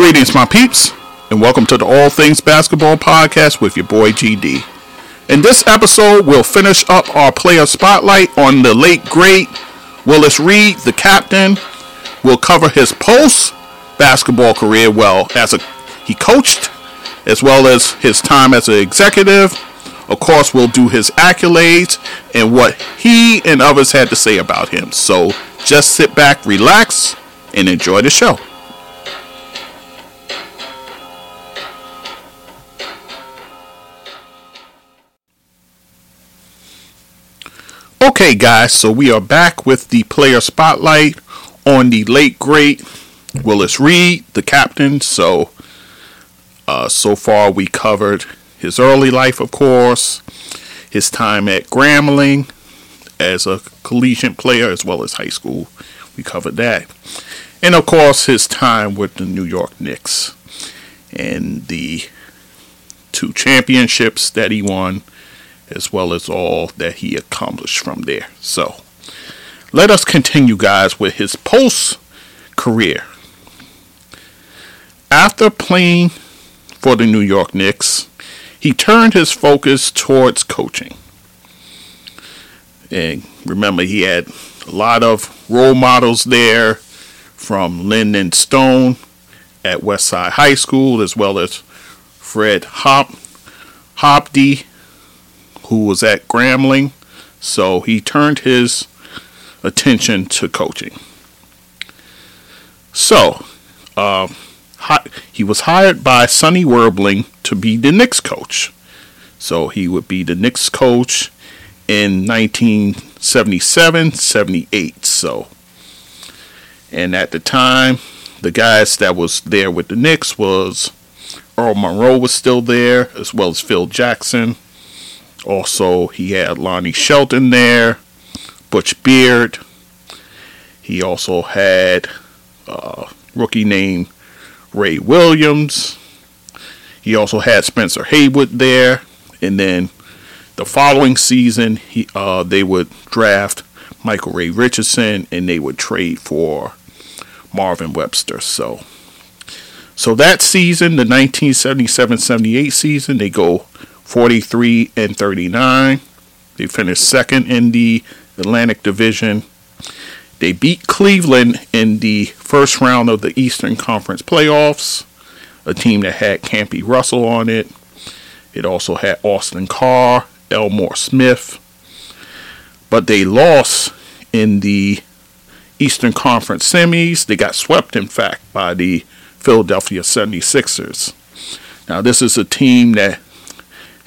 Greetings, my peeps, and welcome to the All Things Basketball Podcast with your boy GD. In this episode, we'll finish up our player spotlight on the late great Willis Reed, the captain. We'll cover his post basketball career, well, as a he coached, as well as his time as an executive. Of course, we'll do his accolades and what he and others had to say about him. So just sit back, relax, and enjoy the show. Okay, guys, so we are back with the player spotlight on the late great Willis Reed, the captain. So, uh, so far we covered his early life, of course, his time at Grambling as a collegiate player, as well as high school. We covered that, and of course his time with the New York Knicks and the two championships that he won as well as all that he accomplished from there. So, let us continue, guys, with his post career. After playing for the New York Knicks, he turned his focus towards coaching. And remember, he had a lot of role models there from Lyndon Stone at Westside High School, as well as Fred Hop, Hobdy who was at Grambling, so he turned his attention to coaching. So, uh, he was hired by Sonny Werblin to be the Knicks coach. So he would be the Knicks coach in 1977 78. So, and at the time, the guys that was there with the Knicks was Earl Monroe was still there, as well as Phil Jackson. Also, he had Lonnie Shelton there, Butch Beard. He also had a rookie named Ray Williams. He also had Spencer Haywood there, and then the following season, he uh, they would draft Michael Ray Richardson, and they would trade for Marvin Webster. So, so that season, the 1977-78 season, they go 43 and 39. They finished second in the Atlantic Division. They beat Cleveland in the first round of the Eastern Conference playoffs, a team that had Campy Russell on it. It also had Austin Carr, Elmore Smith. But they lost in the Eastern Conference semis. They got swept, in fact, by the Philadelphia 76ers. Now, this is a team that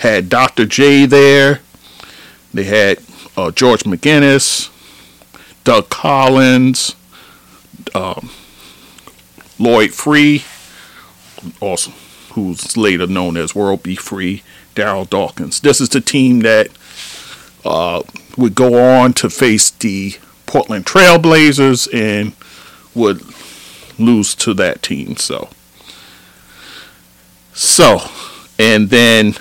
had Dr. J there. They had uh, George McGinnis, Doug Collins, um, Lloyd Free, also who's later known as World B. Free, Darryl Dawkins. This is the team that uh, would go on to face the Portland Trailblazers and would lose to that team. So, so, and then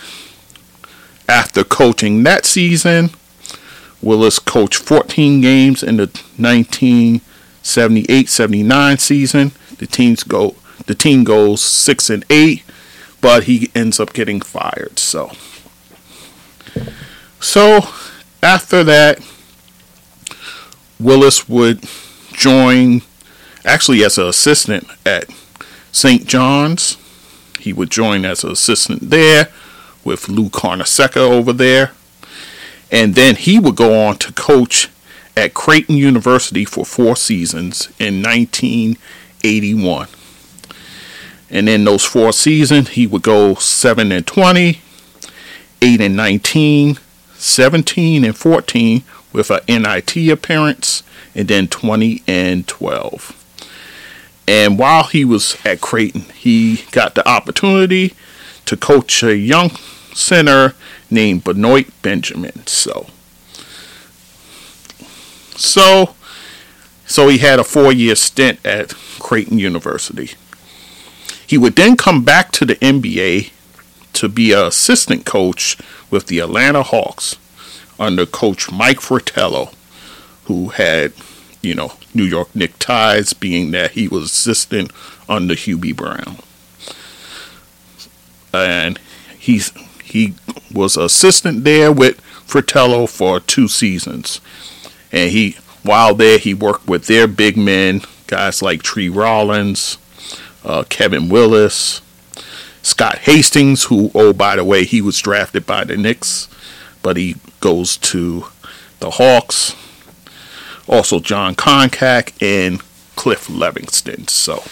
after coaching that season, Willis coached 14 games in the 1978-79 season. The teams go the team goes 6 and 8, but he ends up getting fired. So So after that Willis would join actually as an assistant at St. John's. He would join as an assistant there with Lou Carnesecca over there. And then he would go on to coach at Creighton University for four seasons in 1981. And in those four seasons, he would go 7 and 20, 8 and 19, 17 and 14 with an NIT appearance, and then 20 and 12. And while he was at Creighton, he got the opportunity to coach a young center named Benoit Benjamin. So, so, so he had a four-year stint at Creighton University. He would then come back to the NBA to be an assistant coach with the Atlanta Hawks under coach Mike Fratello, who had you know, New York Knicks ties, being that he was assistant under Hubie Brown. And he's he was assistant there with Fratello for two seasons. And he while there he worked with their big men, guys like Tree Rollins, uh, Kevin Willis, Scott Hastings, who oh by the way, he was drafted by the Knicks, but he goes to the Hawks. Also Jon Koncak and Cliff Levingston. So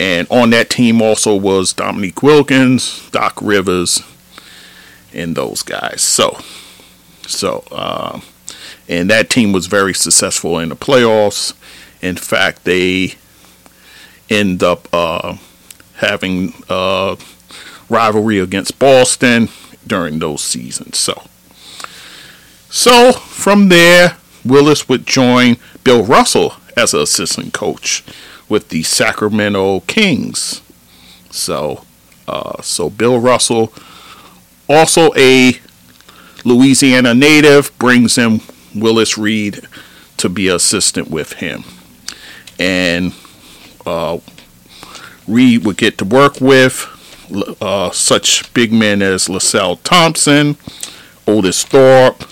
and on that team also was Dominique Wilkins, Doc Rivers, and those guys. So, so, uh, and that team was very successful in the playoffs. In fact, they end up uh, having uh, rivalry against Boston during those seasons. So, so from there, Willis would join Bill Russell as an assistant coach with the Sacramento Kings. So, uh, so Bill Russell, also a Louisiana native, brings in Willis Reed to be assistant with him, and uh, Reed would get to work with uh, such big men as LaSalle Thompson, Otis Thorpe,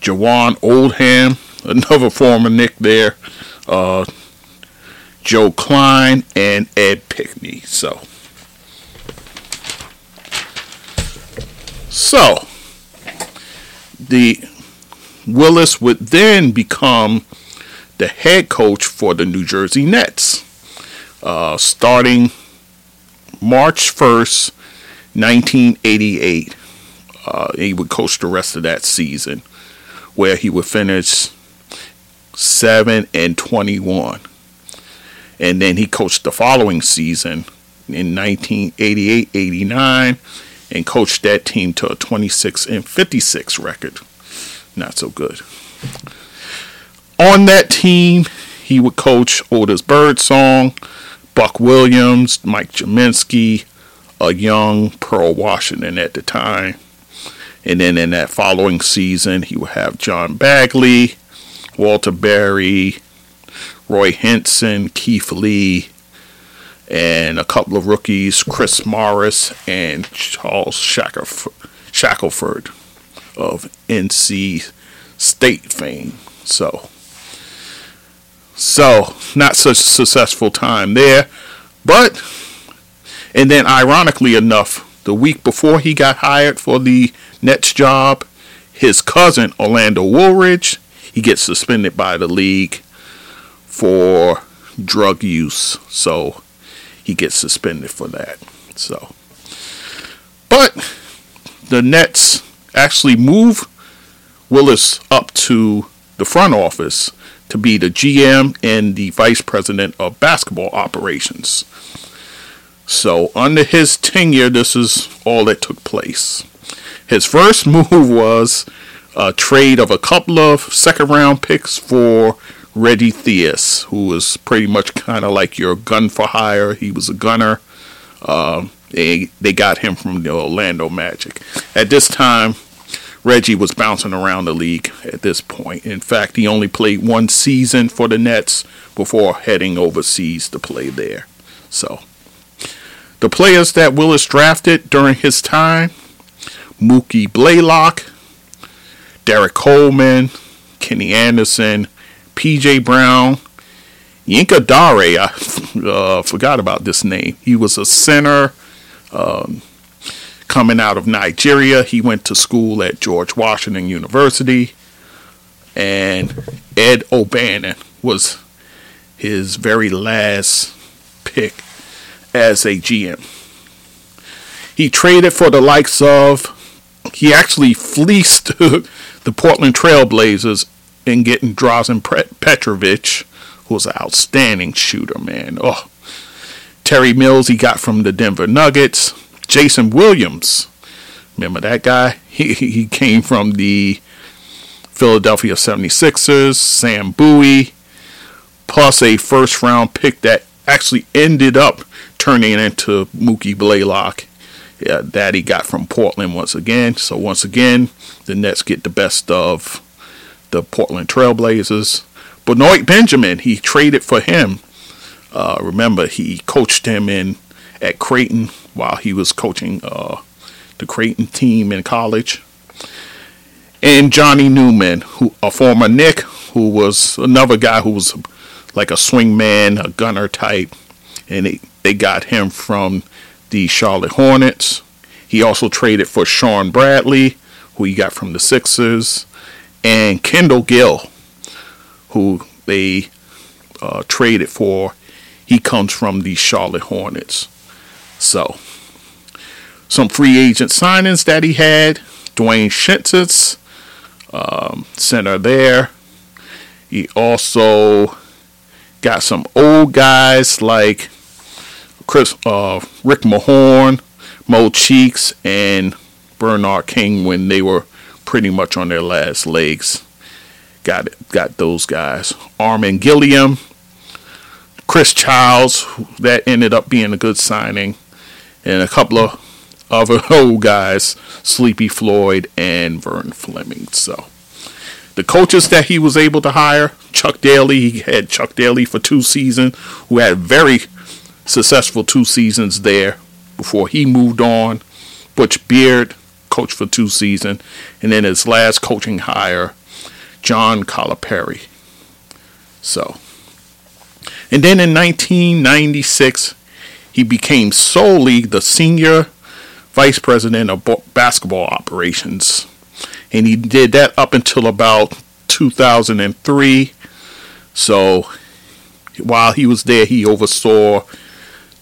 Jawann Oldham, another former Knick there, uh, Joe Kleine, and Ed Pinckney. So, so the Willis would then become the head coach for the New Jersey Nets, uh, starting March 1st, 1988. Uh, he would coach the rest of that season, where he would finish 7 and 21 and then he coached the following season in 1988-89 and coached that team to a 26 and 56 record. Not so good. On that team, he would coach Otis Birdsong, Buck Williams, Mike Gminski, a young Pearl Washington at the time. And then in that following season, he would have John Bagley, Walter Berry, Roy Hinson, Keith Lee, and a couple of rookies, Chris Morris and Charles Shackelford of NC State fame. So, so not such a successful time there, but and then ironically enough, the week before he got hired for the Nets job, his cousin Orlando Woolridge, he gets suspended by the league for drug use. So he gets suspended for that. So, but the Nets actually move Willis up to the front office to be the GM and the vice president of basketball operations. So, under his tenure, this is all that took place. His first move was a trade of a couple of second round picks for Reggie Theus, who was pretty much kind of like your gun for hire. He was a gunner. Uh, they they got him from the Orlando Magic. At this time, Reggie was bouncing around the league at this point. In fact, he only played one season for the Nets before heading overseas to play there. So, the players that Willis drafted during his time Mookie Blaylock, Derrick Coleman, Kenny Anderson, PJ Brown, Yinka Dare. I uh, forgot about this name. He was a center um, coming out of Nigeria. He went to school at George Washington University. And Ed O'Bannon was his very last pick as a GM. He traded for the likes of, he actually fleeced the Portland Trailblazers in getting Drazen Petrovic, who's an outstanding shooter, man. Oh, Terry Mills, he got from the Denver Nuggets. Jayson Williams, remember that guy? He, he came from the Philadelphia 76ers. Sam Bowie, plus a first round pick that actually ended up turning into Mookie Blaylock. Yeah, that he got from Portland once again. So once again, the Nets get the best of the Portland Trailblazers. Benoit Benjamin, he traded for him. Uh, remember, he coached him in at Creighton while he was coaching uh, the Creighton team in college. And Johnny Newman, who a former Knick, who was another guy who was like a swingman, a gunner type, and they, they got him from the Charlotte Hornets. He also traded for Shawn Bradley, who he got from the Sixers, and Kendall Gill, who they uh, traded for. He comes from the Charlotte Hornets. So, some free agent signings that he had Dwayne Schentz, um, center there. He also got some old guys like Chris, uh, Rick Mahorn, Mo Cheeks, and Bernard King when they were pretty much on their last legs. Got got those guys. Armen Gilliam, Chris Childs, that ended up being a good signing, and a couple of other old guys, Sleepy Floyd and Vern Fleming. So the coaches that he was able to hire, Chuck Daly, he had Chuck Daly for two seasons, who had very successful two seasons there before he moved on. Butch Beard coached for two seasons, and then his last coaching hire, John Calipari. So, and then in 1996, he became solely the senior vice president of basketball operations, and he did that up until about 2003. So, while he was there, he oversaw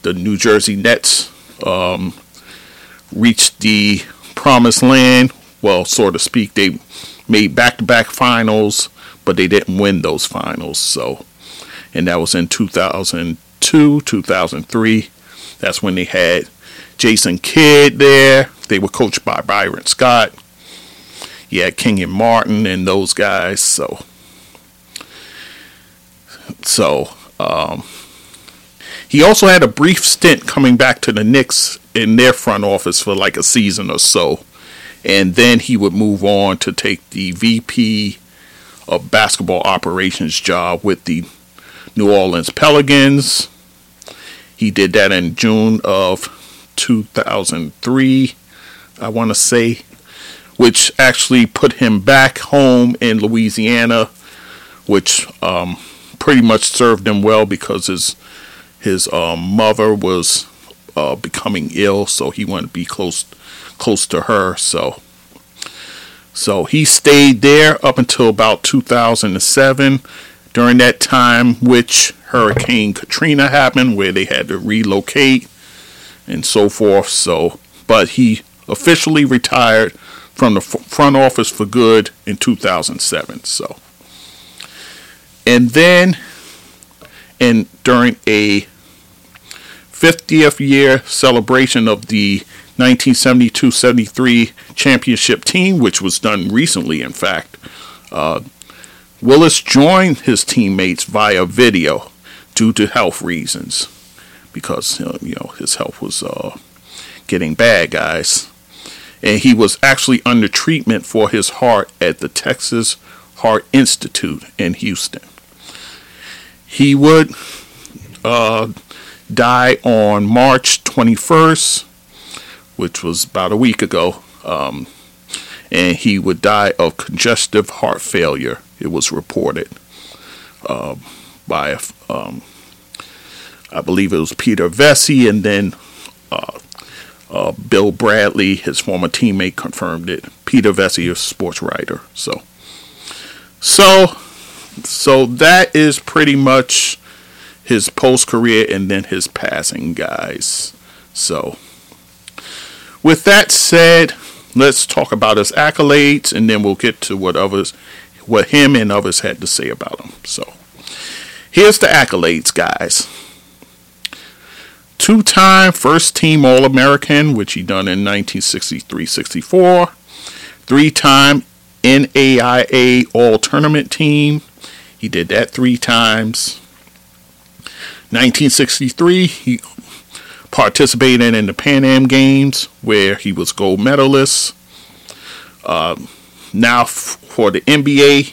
the New Jersey Nets um, reached the promised land. Well, so to speak, they made back-to-back finals, but they didn't win those finals. So, and that was in 2002, 2003. That's when they had Jason Kidd there. They were coached by Byron Scott. You had and Martin and those guys. So, so um, he also had a brief stint coming back to the Knicks in their front office for like a season or so. And then he would move on to take the VP of basketball operations job with the New Orleans Pelicans. He did that in June of 2003, I want to say, which actually put him back home in Louisiana, which um, pretty much served him well because his his um, mother was uh, becoming ill, so he wanted to be close close to her. So so he stayed there up until about 2007. During that time, which Hurricane Katrina happened, where they had to relocate and so forth. So, but he officially retired from the front office for good in 2007. So, and then and during a 50th year celebration of the 1972-73 championship team, which was done recently, in fact, uh, Willis joined his teammates via video due to health reasons, because uh, you know his health was uh, getting bad, guys, and he was actually under treatment for his heart at the Texas Heart Institute in Houston he would uh, die on March 21st, which was about a week ago. Um, and he would die of congestive heart failure, it was reported uh, by, um, I believe it was Peter Vecsey, and then uh, uh, Bill Bradley, his former teammate, confirmed it. Peter Vecsey, a sports writer. So, so so that is pretty much his post career and then his passing, guys. So, with that said, let's talk about his accolades and then we'll get to what others, what him and others had to say about him. So, here's the accolades, guys. Two time first team All American, which he done in 1963 64. Three time NAIA All Tournament team. He did that three times. 1963, he participated in the Pan Am Games where he was gold medalist. Uh, now for the NBA,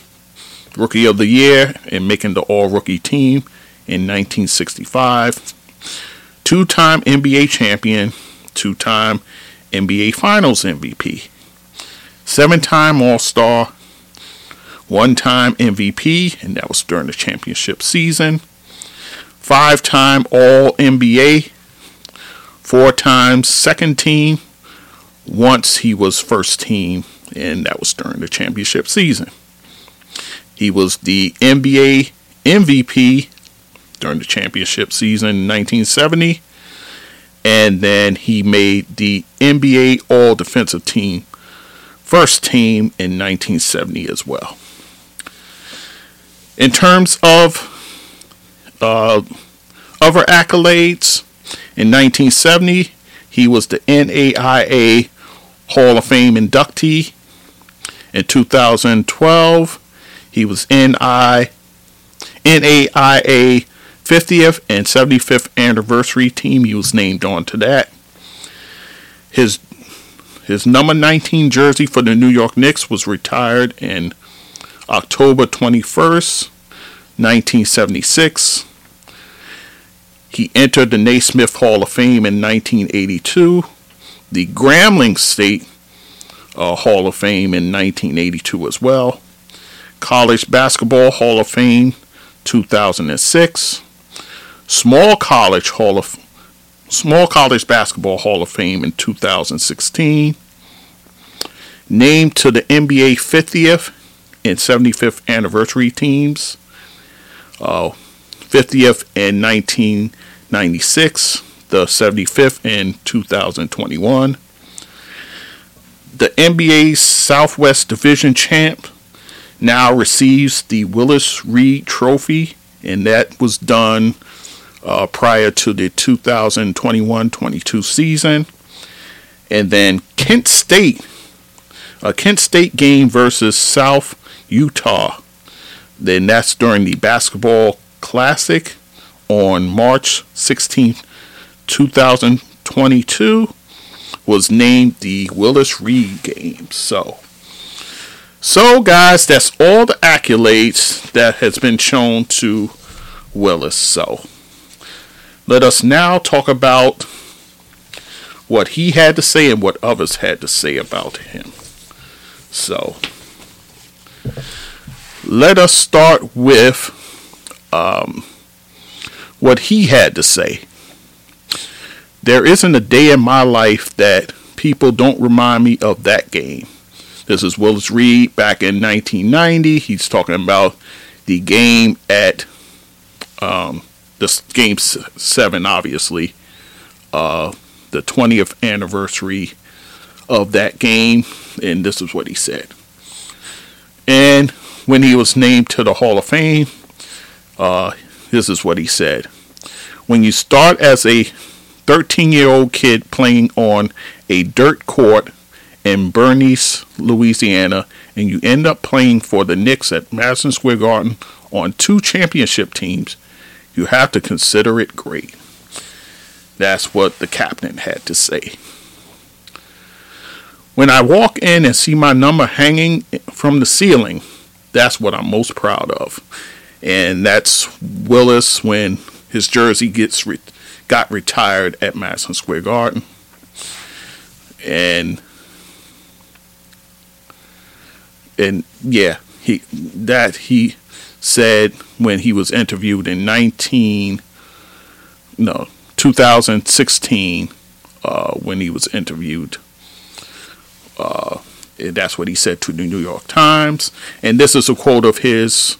Rookie of the Year and making the All Rookie team in 1965. Two time NBA champion, two time NBA Finals MVP, seven time All Star, one time MVP, and that was during the championship season, five time All NBA, four times second team, once he was first team, and that was during the championship season. He was the NBA MVP during the championship season in 1970. And then he made the NBA All Defensive Team first team in 1970 as well. In terms of uh, other accolades, in 1970, he was the NAIA Hall of Fame inductee. In 2012, he was NI, NAIA 50th and 75th anniversary team. He was named onto that. His his number 19 jersey for the New York Knicks was retired in October 21st, 1976. He entered the Naismith Hall of Fame in 1982, the Grambling State uh, Hall of Fame in 1982 as well, College Basketball Hall of Fame 2006, Small College Hall of Small College Basketball Hall of Fame in 2016. Named to the NBA 50th and 75th anniversary teams. Uh, 50th in 1996, the 75th in 2021. The NBA Southwest Division champ now receives the Willis Reed Trophy, and that was done uh, prior to the 2021 22 season. And then Kent State, a Kent State game versus South Utah. Then that's during the basketball classic on March 16, 2022, was named the Willis Reed game. So, so guys, that's all the accolades that has been shown to Willis. So, let us now talk about what he had to say and what others had to say about him. So, let us start with um, what he had to say. There isn't a day in my life that people don't remind me of that game. This is Willis Reed back in 1990. He's talking about the game at um, this game seven, obviously, uh, the 20th anniversary of that game, and this is what he said. And when he was named to the Hall of Fame, uh, this is what he said. When you start as a 13 year old kid playing on a dirt court in Bernice, Louisiana, and you end up playing for the Knicks at Madison Square Garden on two championship teams, you have to consider it great. That's what the captain had to say. When I walk in and see my number hanging from the ceiling, that's what I'm most proud of. And that's Willis when his jersey gets re- got retired at Madison Square Garden. And and yeah, he that he said when he was interviewed in 19 no 2016 uh, when he was interviewed. Uh, that's what he said to the New York Times. And this is a quote of his.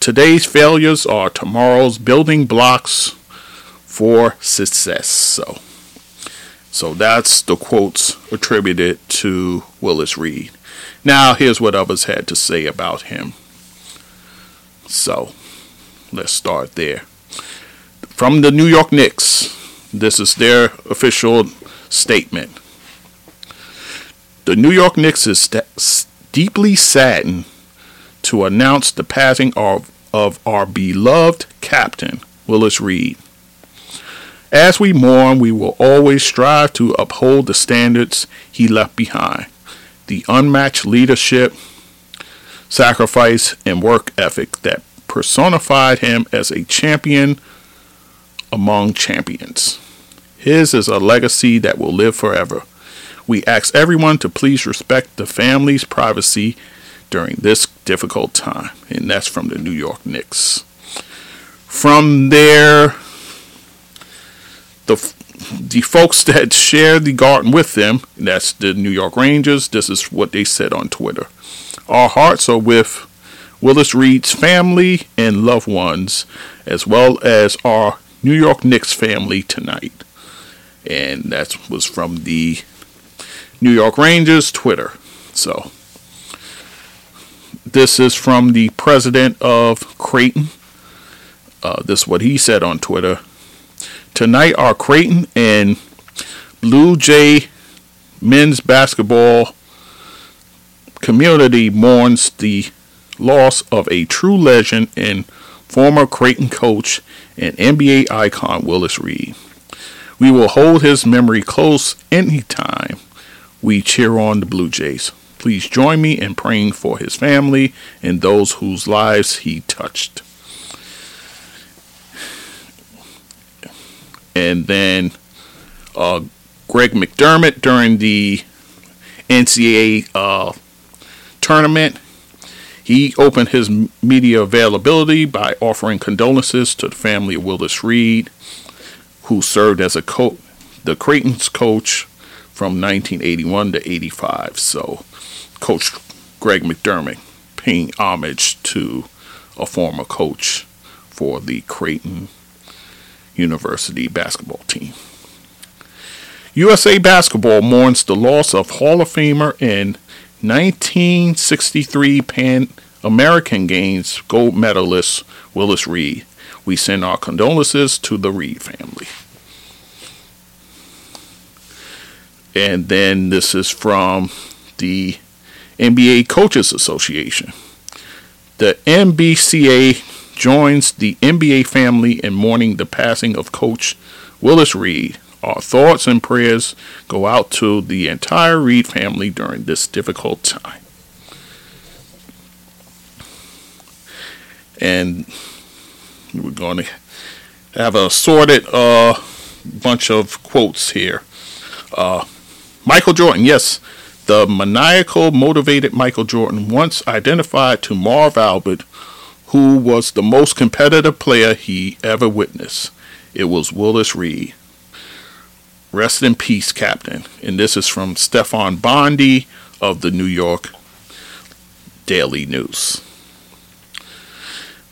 Today's failures are tomorrow's building blocks for success. So so that's the quotes attributed to Willis Reed. Now here's what others had to say about him so let's start there. From the New York Knicks, this is their official statement. The New York Knicks is st- deeply saddened to announce the passing of, of our beloved captain, Willis Reed. As we mourn, we will always strive to uphold the standards he left behind. The unmatched leadership, sacrifice, and work ethic that personified him as a champion among champions. His is a legacy that will live forever. We ask everyone to please respect the family's privacy during this difficult time. And that's from the New York Knicks. From there, the the folks that share the garden with them, that's the New York Rangers, this is what they said on Twitter. Our hearts are with Willis Reed's family and loved ones, as well as our New York Knicks family tonight. And that was from the New York Rangers Twitter. So, this is from the president of Creighton. Uh, this is what he said on Twitter. Tonight, our Creighton and Blue Jay men's basketball community mourns the loss of a true legend and former Creighton coach and NBA icon Willis Reed. We will hold his memory close anytime we cheer on the Blue Jays. Please join me in praying for his family and those whose lives he touched. And then uh, Greg McDermott during the NCAA uh, tournament. He opened his media availability by offering condolences to the family of Willis Reed, who served as a coach, the Creighton's coach from 1981 to 85. So, Coach Greg McDermott paying homage to a former coach for the Creighton University basketball team. USA Basketball mourns the loss of Hall of Famer and 1963 Pan American Games gold medalist Willis Reed. We send our condolences to the Reed family. And then this is from the NBA Coaches Association. The NBCA joins the NBA family in mourning the passing of Coach Willis Reed. Our thoughts and prayers go out to the entire Reed family during this difficult time. And we're going to have a sorted uh, bunch of quotes here. Uh, Michael Jordan, yes, the maniacal, motivated Michael Jordan once identified to Marv Albert who was the most competitive player he ever witnessed. It was Willis Reed. Rest in peace, Captain. And this is from Stefan Bondy of the New York Daily News.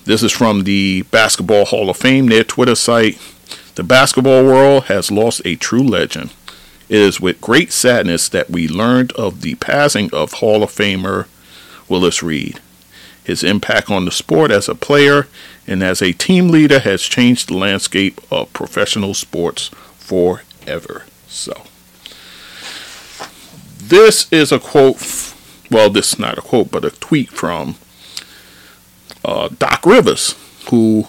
This is from the Basketball Hall of Fame, their Twitter site. The basketball world has lost a true legend. It is with great sadness that we learned of the passing of Hall of Famer Willis Reed. His impact on the sport as a player and as a team leader has changed the landscape of professional sports forever. So, this is a quote. Well, this is not a quote, but a tweet from uh, Doc Rivers, who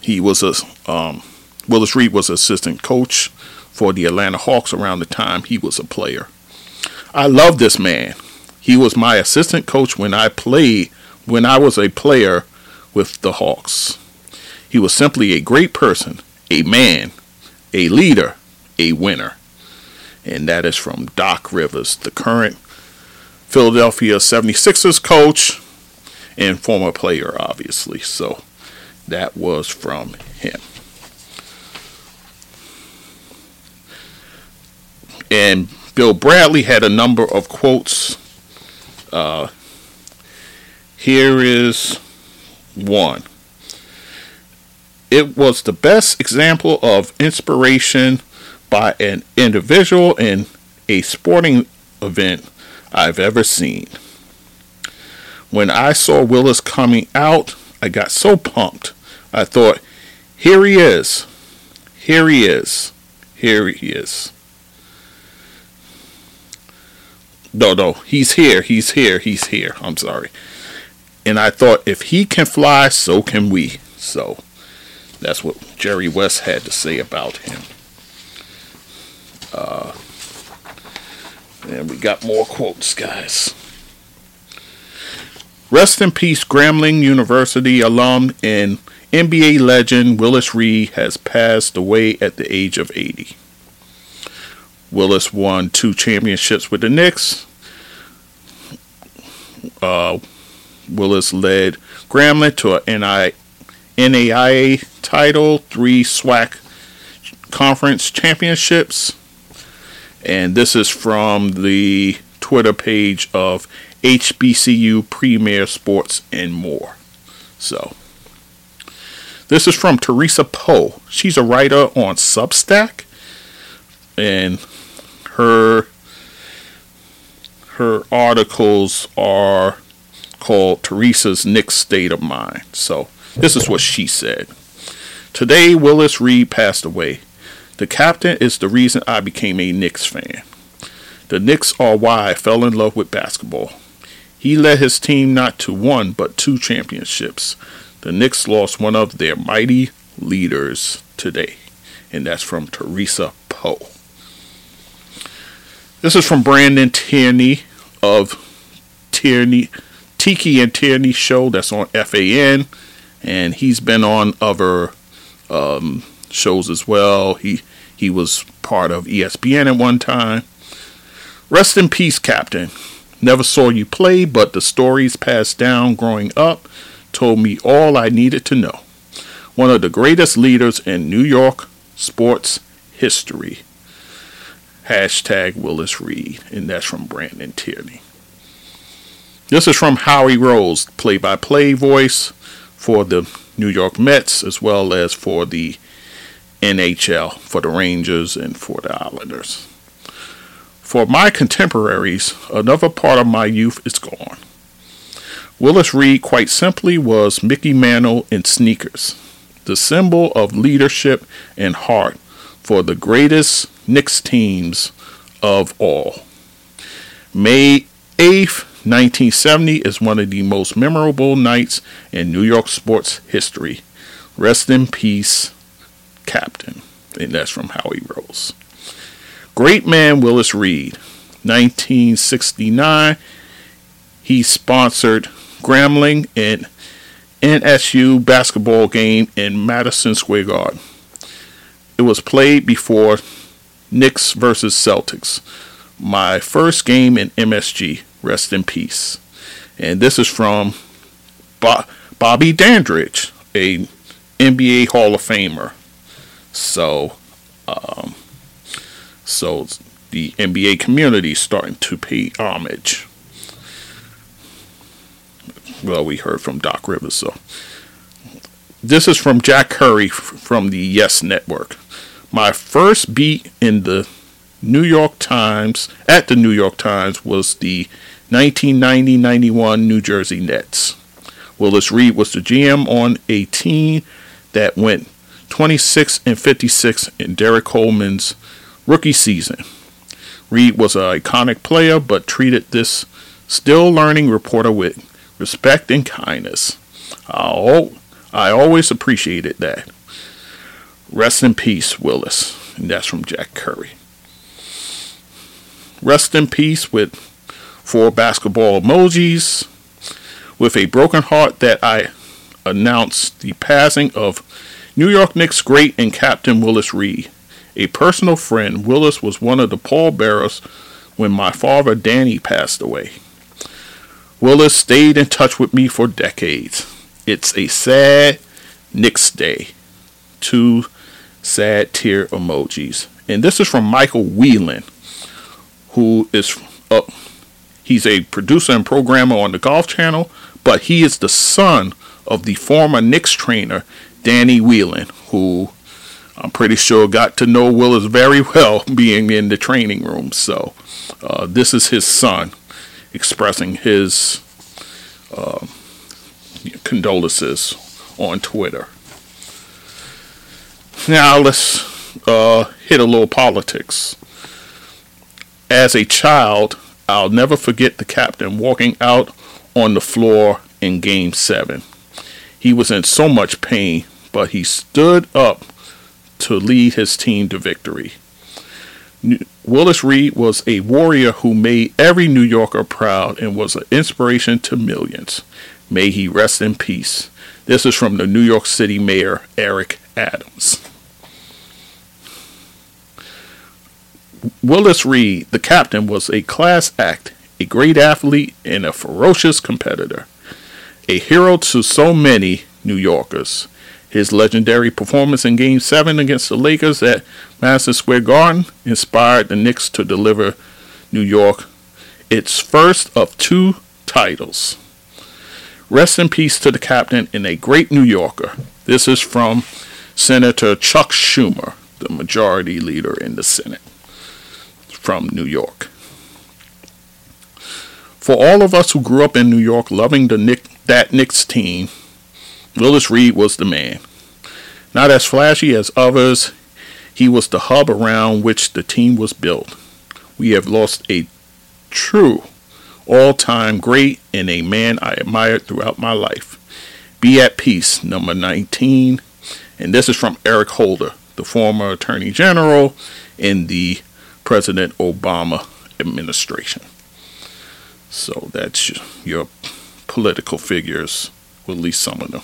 he was a um, Willis Reed was assistant coach for the Atlanta Hawks around the time he was a player. I love this man. He was my assistant coach when I played when I was a player with the Hawks. He was simply a great person, a man, a leader, a winner. And that is from Doc Rivers, the current Philadelphia 76ers coach and former player, obviously. So that was from him. And Bill Bradley had a number of quotes uh, here is one. It was the best example of inspiration by an individual in a sporting event I've ever seen. When I saw Willis coming out, I got so pumped. I thought, here he is. Here he is. Here he is. No, no, he's here, he's here, he's here. I'm sorry. And I thought, if he can fly, so can we. So that's what Jerry West had to say about him. Uh, and we got more quotes, guys. Rest in peace, Grambling University alum and NBA legend Willis Reed has passed away at the age of 80. Willis won two championships with the Knicks. Uh, Willis led Grambling to an NAIA title, three SWAC conference championships. And this is from the Twitter page of HBCU Premier Sports and more. So, this is from Teresa Poe. She's a writer on Substack, and her her articles are called Teresa's Knicks State of Mind. So, this is what she said. Today, Willis Reed passed away. The captain is the reason I became a Knicks fan. The Knicks are why I fell in love with basketball. He led his team not to one, but two championships. The Knicks lost one of their mighty leaders today. And that's from Teresa Poe. This is from Brandon Tierney of Tierney Tiki and Tierney show that's on FAN, and he's been on other um, shows as well. He he was part of ESPN at one time. Rest in peace, Captain. Never saw you play, but the stories passed down growing up told me all I needed to know. One of the greatest leaders in New York sports history. Hashtag Willis Reed. And that's from Brandon Tierney. This is from Howie Rose, play by play voice for the New York Mets as well as for the NHL, for the Rangers and for the Islanders. For my contemporaries, another part of my youth is gone. Willis Reed, quite simply, was Mickey Mantle in sneakers, the symbol of leadership and heart for the greatest Knicks teams of all. May 8th, 1970 is one of the most memorable nights in New York sports history. Rest in peace, Captain. And that's from Howie Rose. Great man Willis Reed, 1969. He sponsored Grambling and NSU basketball game in Madison Square Garden. It was played before Knicks versus Celtics. My first game in MSG. Rest in peace. And this is from Bo- Bobby Dandridge, a NBA Hall of Famer. So, um, so the NBA community is starting to pay homage. Well, we heard from Doc Rivers, so. This is from Jack Curry from the Yes Network. My first beat in the New York Times, at the New York Times, was the 1990 91 New Jersey Nets. Willis Reed was the GM on a team that went 26 and 56 in Derrick Coleman's rookie season. Reed was an iconic player, but treated this still learning reporter with respect and kindness. I, I always appreciated that. Rest in peace, Willis. And that's from Jack Curry. Rest in peace with four basketball emojis. With a broken heart that I announced the passing of New York Knicks great and captain Willis Reed. A personal friend, Willis was one of the pallbearers when my father Danny passed away. Willis stayed in touch with me for decades. It's a sad Knicks day. Two sad tear emojis. And this is from Michael Whelan, who is uh, he's a producer and programmer on the Golf Channel, but he is the son of the former Knicks trainer Danny Whelan, who I'm pretty sure got to know Willis very well being in the training room. So uh, this is his son expressing his uh, condolences on Twitter. Now let's uh, hit a little politics. As a child, I'll never forget the captain walking out on the floor in Game 7. He was in so much pain, but he stood up to lead his team to victory. Willis Reed was a warrior who made every New Yorker proud and was an inspiration to millions. May he rest in peace. This is from the New York City Mayor, Eric Adams. Willis Reed, the captain, was a class act, a great athlete, and a ferocious competitor. A hero to so many New Yorkers. His legendary performance in Game 7 against the Lakers at Madison Square Garden inspired the Knicks to deliver New York its first of two titles. Rest in peace to the captain and a great New Yorker. This is from Senator Chuck Schumer, the majority leader in the Senate from New York. For all of us who grew up in New York loving the Knick, that Knicks team, Willis Reed was the man. Not as flashy as others, he was the hub around which the team was built. We have lost a true all time great and a man I admired throughout my life. Be at peace, number 19. And this is from Eric Holder, the former Attorney General in the President Obama administration. So that's your political figures, at least some of them.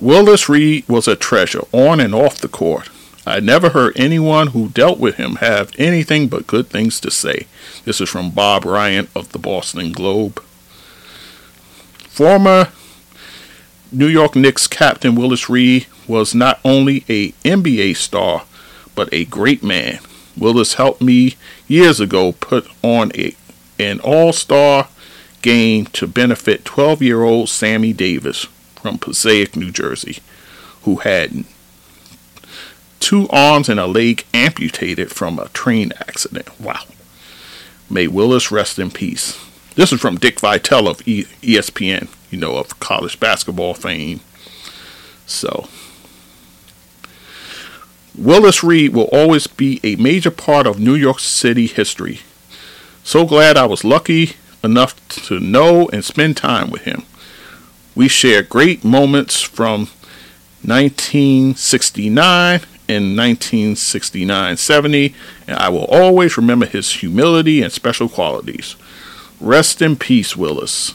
Willis Reed was a treasure on and off the court. I never heard anyone who dealt with him have anything but good things to say. This is from Bob Ryan of the Boston Globe. Former New York Knicks captain Willis Reed was not only a NBA star, but a great man. Willis helped me years ago put on a an all-star game to benefit 12-year-old Sammy Davis from Passaic, New Jersey, who had two arms and a leg amputated from a train accident. Wow. May Willis rest in peace. This is from Dick Vitale of ESPN, you know, of college basketball fame. So, Willis Reed will always be a major part of New York City history. So glad I was lucky enough to know and spend time with him. We shared great moments from 1969 and 1969-70, and I will always remember his humility and special qualities. Rest in peace, Willis.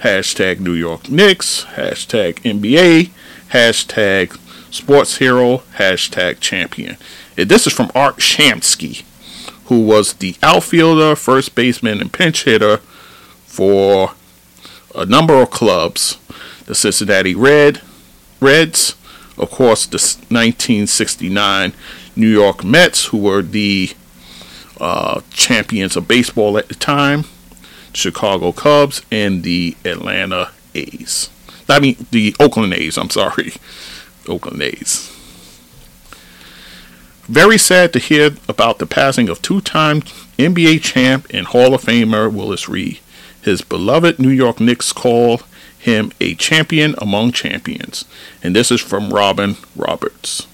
Hashtag New York Knicks, hashtag NBA, hashtag sports hero, hashtag champion. And this is from Art Shamsky, who was the outfielder, first baseman, and pinch hitter for a number of clubs the Cincinnati Red, Reds, of course, the 1969 New York Mets, who were the uh, champions of baseball at the time, Chicago Cubs, and the Atlanta A's. I mean, the Oakland A's, I'm sorry. Oakland A's. Very sad to hear about the passing of two time NBA champ and Hall of Famer Willis Reed. His beloved New York Knicks call him a champion among champions. And this is from Robin Roberts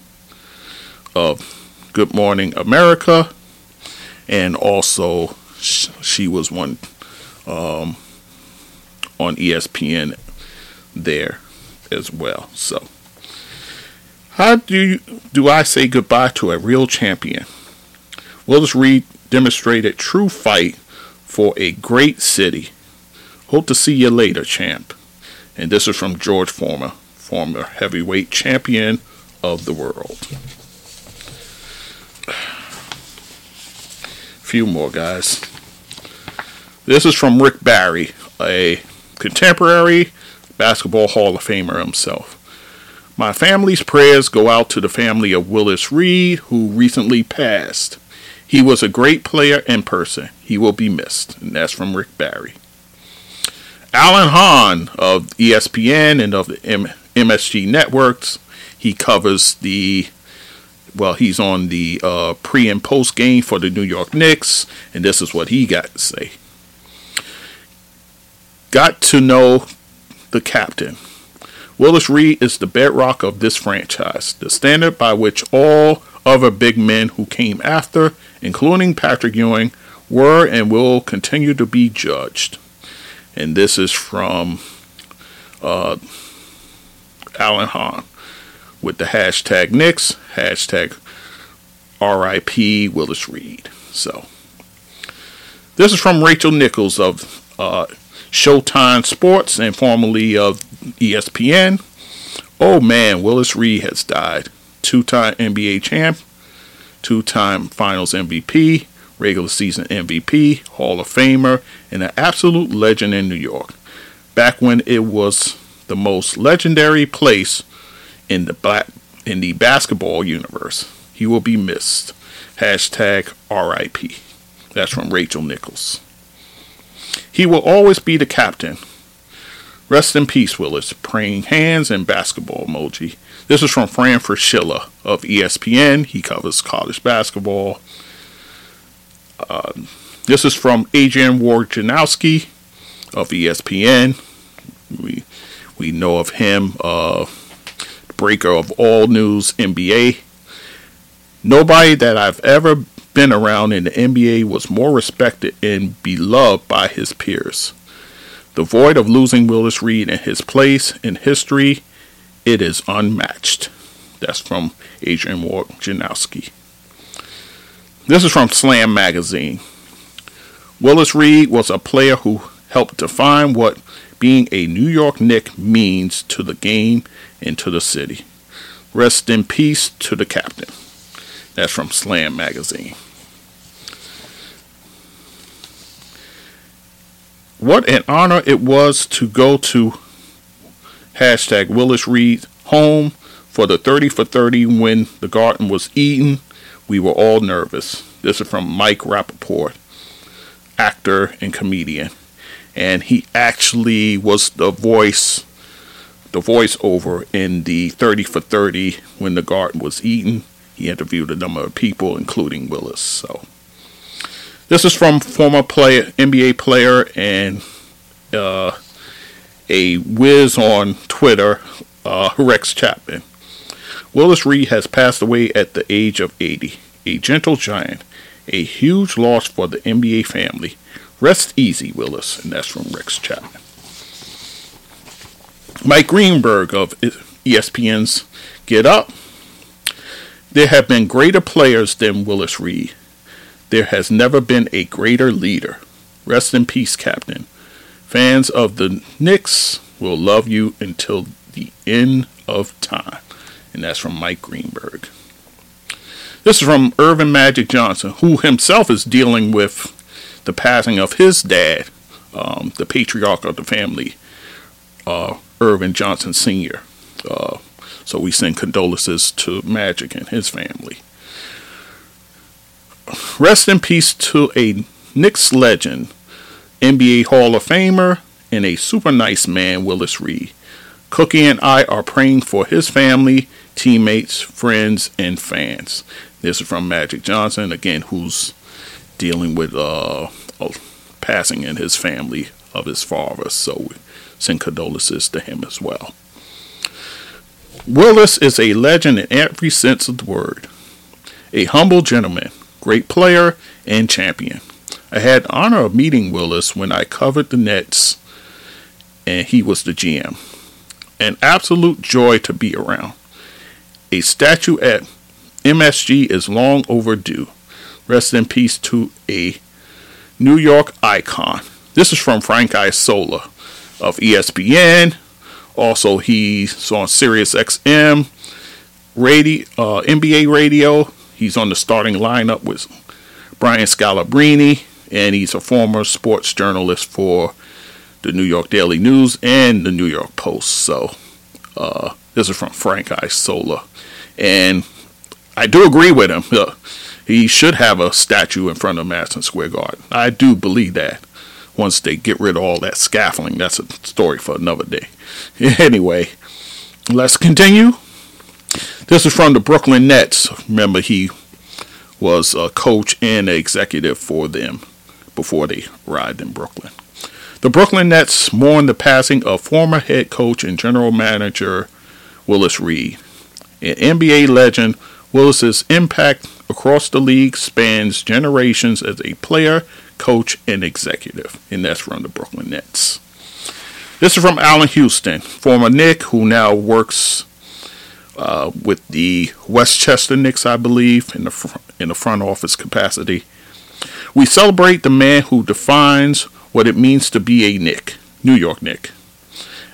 of Good Morning America. And also, she was one um, on ESPN there as well. So, how do you, do I say goodbye to a real champion? Willis Reed demonstrated a true fight for a great city. Hope to see you later, champ. And this is from George Foreman, former heavyweight champion of the world. Few more guys. This is from Rick Barry, a contemporary basketball Hall of Famer himself. My family's prayers go out to the family of Willis Reed, who recently passed. He was a great player and person. He will be missed. And that's from Rick Barry. Alan Hahn of ESPN and of the M- MSG networks. He covers the well, he's on the uh, pre and post game for the New York Knicks, and this is what he got to say. Got to know the captain. Willis Reed is the bedrock of this franchise, the standard by which all other big men who came after, including Patrick Ewing, were and will continue to be judged and this is from uh, Alan Hahn with the hashtag Knicks, hashtag R.I.P. Willis Reed. So, this is from Rachel Nichols of uh, Showtime Sports and formerly of ESPN. Oh man, Willis Reed has died. Two time NBA champ, two time finals MVP, regular season MVP, Hall of Famer, and an absolute legend in New York. Back when it was the most legendary place in the black in the basketball universe. He will be missed. Hashtag RIP. That's from Rachel Nichols. He will always be the captain. Rest in peace, Willis. Praying hands and basketball emoji. This is from Fran Fraschilla of ESPN. He covers college basketball. Uh, this is from Adrian Wojnarowski of ESPN. We we know of him, uh, breaker of all news NBA. Nobody that I've ever been around in the NBA was more respected and beloved by his peers. The void of losing Willis Reed and his place in history, it is unmatched. That's from Adrian Wojnarowski. This is from Slam Magazine. Willis Reed was a player who helped define what being a New York Knick means to the game and to the city. Rest in peace to the captain. That's from Slam Magazine. What an honor it was to go to hashtag Willis Reed home for the 30 for 30 when the garden was Eden we were all nervous. This is from Mike Rapaport, actor and comedian. And he actually was the voice, the voiceover in the 30 for 30 when the garden was Eden. He interviewed a number of people, including Willis. So, this is from former player, NBA player, and uh, a whiz on Twitter, uh, Rex Chapman. Willis Reed has passed away at the age of 80, a gentle giant, a huge loss for the NBA family. Rest easy, Willis, and that's from Rex Chapman. Mike Greenberg of ESPN's Get Up. There have been greater players than Willis Reed. There has never been a greater leader. Rest in peace, Captain. Fans of the Knicks will love you until the end of time and that's from Mike Greenberg. This is from Earvin Magic Johnson, who himself is dealing with the passing of his dad, um, the patriarch of the family, uh, Earvin Johnson Sr. Uh, so we send condolences to Magic and his family. Rest in peace to a Knicks legend, NBA Hall of Famer, and a super nice man, Willis Reed. Cookie and I are praying for his family teammates, friends, and fans. This is from Magic Johnson, again, who's dealing with uh, passing in his family of his father. So we send condolences to him as well. Willis is a legend in every sense of the word. A humble gentleman, great player, and champion. I had the honor of meeting Willis when I covered the Nets, and he was the GM. An absolute joy to be around. A statue at MSG is long overdue. Rest in peace to a New York icon. This is from Frank Isola of ESPN. Also, he's on Sirius XM radio, uh, NBA radio. He's on the starting lineup with Brian Scalabrine, and he's a former sports journalist for the New York Daily News and the New York Post. So, uh, this is from Frank Isola. And I do agree with him. Uh, he should have a statue in front of Madison Square Garden. I do believe that. Once they get rid of all that scaffolding, that's a story for another day. Anyway, let's continue. This is from the Brooklyn Nets. Remember, he was a coach and an executive for them before they arrived in Brooklyn. The Brooklyn Nets mourn the passing of former head coach and general manager Willis Reed. An NBA legend, Willis's impact across the league spans generations as a player, coach, and executive. And that's from the Brooklyn Nets. This is from Allan Houston, former Knick, who now works uh, with the Westchester Knicks, I believe, in the fr- in the front office capacity. We celebrate the man who defines what it means to be a Knick, New York Knick.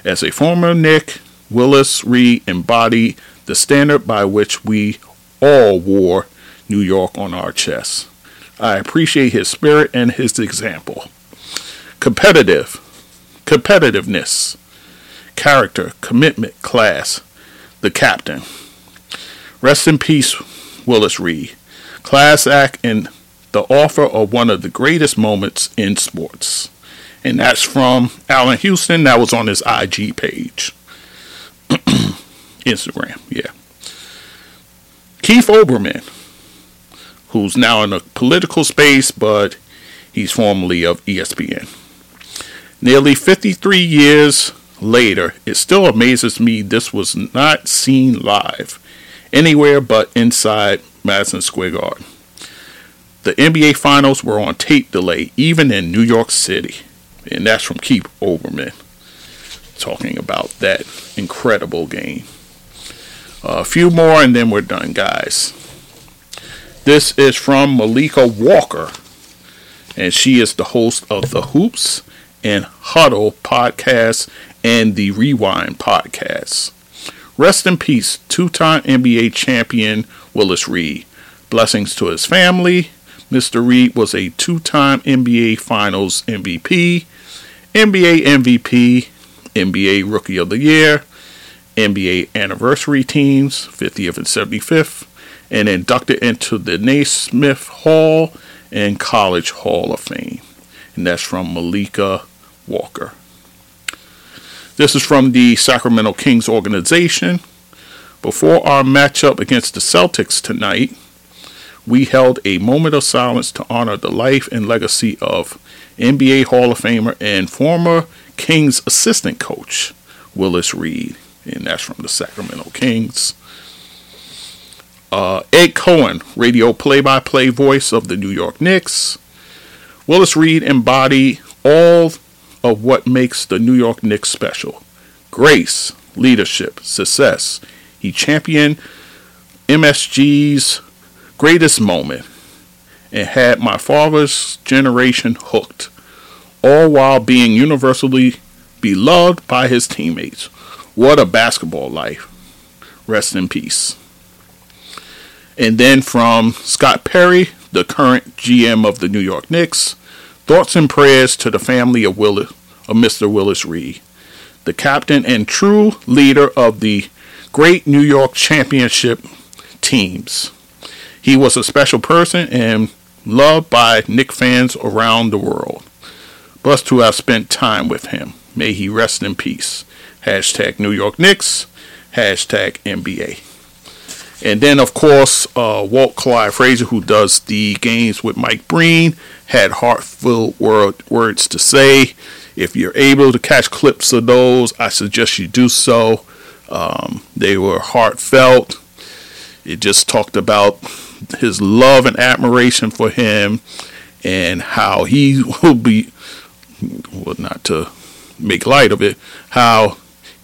As a former Knick, Willis Reed embodied the standard by which we all wore New York on our chests. I appreciate his spirit and his example. Competitive, competitiveness, character, commitment, class, the captain. Rest in peace, Willis Reed. Class act and the offer of one of the greatest moments in sports. And that's from Allan Houston. That was on his IG page. Instagram, yeah. Keith Olbermann, who's now in a political space, but he's formerly of ESPN. Nearly 53 years later, it still amazes me this was not seen live anywhere but inside Madison Square Garden. The NBA Finals were on tape delay, even in New York City. And that's from Keith Olbermann, talking about that incredible game. A few more and then we're done, guys. This is from Malika Walker, and she is the host of the Hoops and Huddle podcast and the Rewind podcast. Rest in peace, two time NBA champion Willis Reed. Blessings to his family. Mr. Reed was a two time NBA Finals MVP, NBA MVP, NBA Rookie of the Year, NBA Anniversary Teams, 50th and 75th, and inducted into the Naismith Hall and College Hall of Fame. And that's from Malika Walker. This is from the Sacramento Kings organization. Before our matchup against the Celtics tonight, we held a moment of silence to honor the life and legacy of NBA Hall of Famer and former Kings assistant coach, Willis Reed. And that's from the Sacramento Kings. Uh, Ed Cohen, radio play by play voice of the New York Knicks. Willis Reed embodied all of what makes the New York Knicks special grace, leadership, success. He championed MSG's greatest moment and had my father's generation hooked, all while being universally beloved by his teammates. What a basketball life. Rest in peace. And then from Scott Perry, the current GM of the New York Knicks, thoughts and prayers to the family of of Mr. Willis Reed, the captain and true leader of the great New York championship teams. He was a special person and loved by Knick fans around the world. Blessed to have spent time with him. May he rest in peace. Hashtag New York Knicks. Hashtag NBA. And then, of course, uh, Walt Clyde Frazier, who does the games with Mike Breen, had heartfelt word, words to say. If you're able to catch clips of those, I suggest you do so. Um, they were heartfelt. It just talked about his love and admiration for him and how he will be, well, not to make light of it, how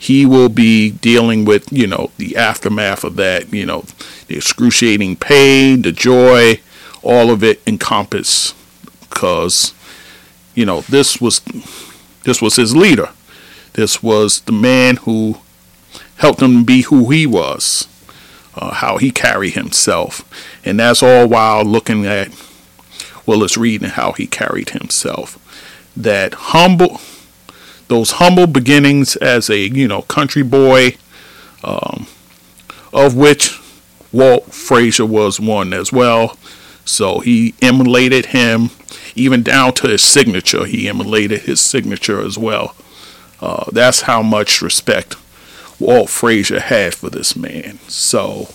he will be dealing with, you know, the aftermath of that, you know, the excruciating pain, the joy, all of it encompassed because, you know, this was this was his leader. This was the man who helped him be who he was, uh, how he carried himself. And that's all while looking at Willis Reed and how he carried himself. That humble those humble beginnings as a you know country boy, um, of which Walt Frazier was one as well. So he emulated him, even down to his signature. He emulated his signature as well. Uh, that's how much respect Walt Frazier had for this man. So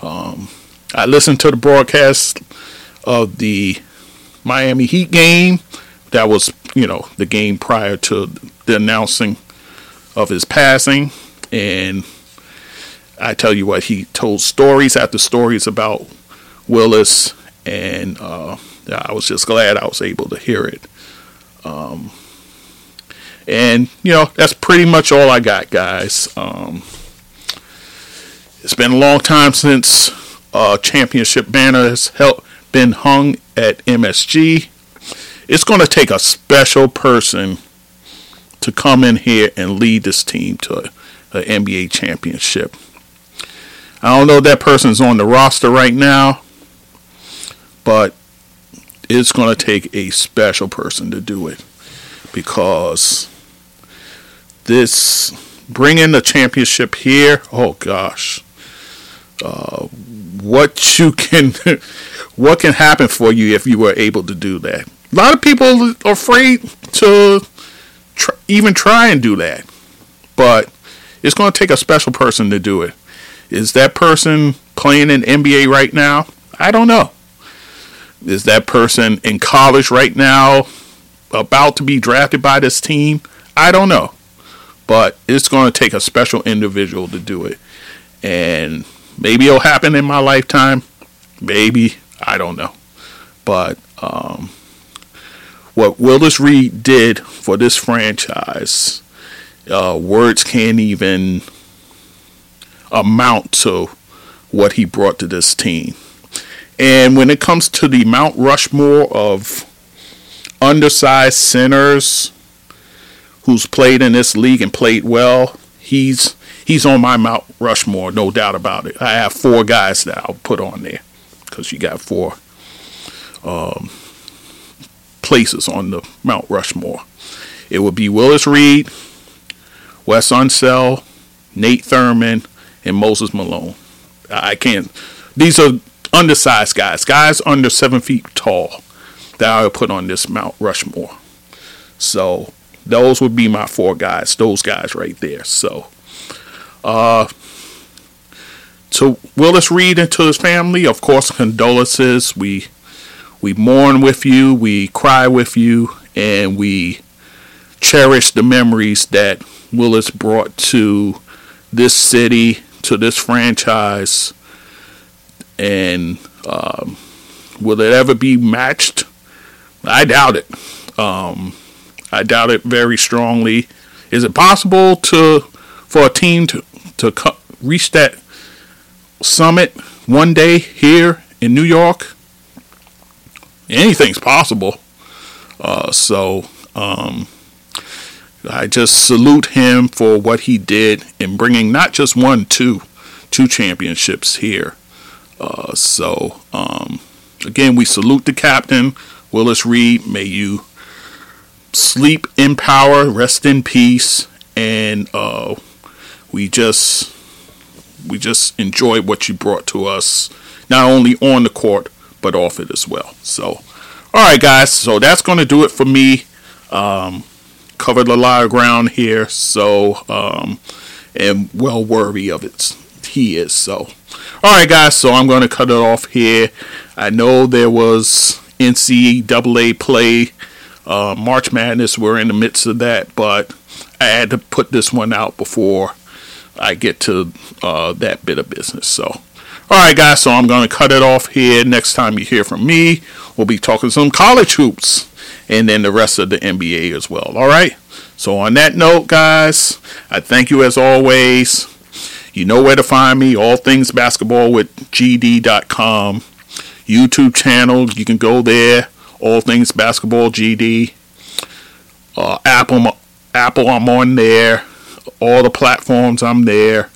um, I listened to the broadcast of the Miami Heat game. That was, you know, the game prior to the announcing of his passing. And I tell you what, he told stories after stories about Willis, and uh, I was just glad I was able to hear it. Um, and you know, that's pretty much all I got, guys. Um, It's been a long time since a championship banner has held, been hung at MSG. It's going to take a special person to come in here and lead this team to an NBA championship. I don't know if that person's on the roster right now, but it's going to take a special person to do it because this bringing the championship here, oh gosh, uh, what you can, what can happen for you if you were able to do that? A lot of people are afraid to tr- even try and do that, but it's going to take a special person to do it. Is that person playing in NBA right now? I don't know. Is that person in college right now about to be drafted by this team? I don't know. But it's going to take a special individual to do it. And maybe it'll happen in my lifetime. Maybe. I don't know. But um, what Willis Reed did for this franchise, uh, words can't even amount to what he brought to this team. And when it comes to the Mount Rushmore of undersized centers who's played in this league and played well, he's he's on my Mount Rushmore, no doubt about it. I have four guys that I'll put on there because you got four um, places on the Mount Rushmore. It would be Willis Reed, Wes Unseld, Nate Thurmond, and Moses Malone. I can't. These are undersized guys, guys under seven feet tall, that I would put on this Mount Rushmore. So those would be my four guys, those guys right there. So, uh, to Willis Reed and to his family, of course, condolences. We we mourn with you, we cry with you, and we cherish the memories that Willis brought to this city, to this franchise, and um, will it ever be matched? I doubt it. Um, I doubt it very strongly. Is it possible to for a team to to co- reach that summit one day here in New York? Anything's possible. Uh, so um, I just salute him for what he did in bringing not just one, two, two championships here. Uh, so, um, again, we salute the captain, Willis Reed. May you sleep in power, rest in peace, and uh, we just we just enjoy what you brought to us, not only on the court but off it as well. So, all right, guys. So that's going to do it for me. Um, covered a lot of ground here, so um, and well worthy of it. He is so. All right, guys. So I'm going to cut it off here. I know there was NCAA play, uh, March Madness. We're in the midst of that, but I had to put this one out before I get to uh, that bit of business. So, all right, guys. So I'm going to cut it off here. Next time you hear from me, we'll be talking some college hoops and then the rest of the NBA as well. All right. So on that note, guys, I thank you as always. You know where to find me. All things basketball with GD.com. YouTube channel. You can go there. All things basketball GD. Uh, Apple, Apple, I'm on there. All the platforms, I'm there.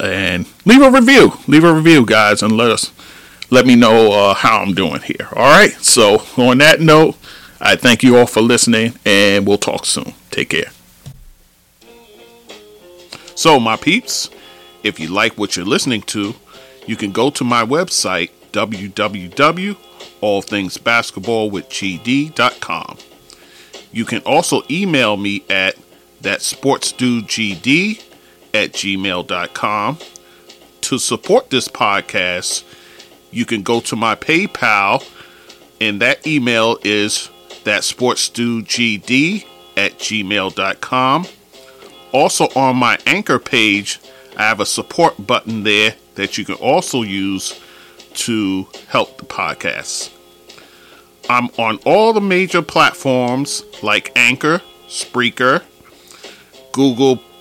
And leave a review. Leave a review, guys, and let us let me know uh, how I'm doing here. All right. So on that note, I thank you all for listening, and we'll talk soon. Take care. So, my peeps, if you like what you're listening to, you can go to my website, www.allthingsbasketballwithgd.com. You can also email me at thatsportsdudegd at gmail.com. To support this podcast, you can go to my PayPal, and that email is thatsportsdudegd at gmail.com. Also, on my anchor page, I have a support button there that you can also use to help the podcast. I'm on all the major platforms like Anchor, Spreaker, Google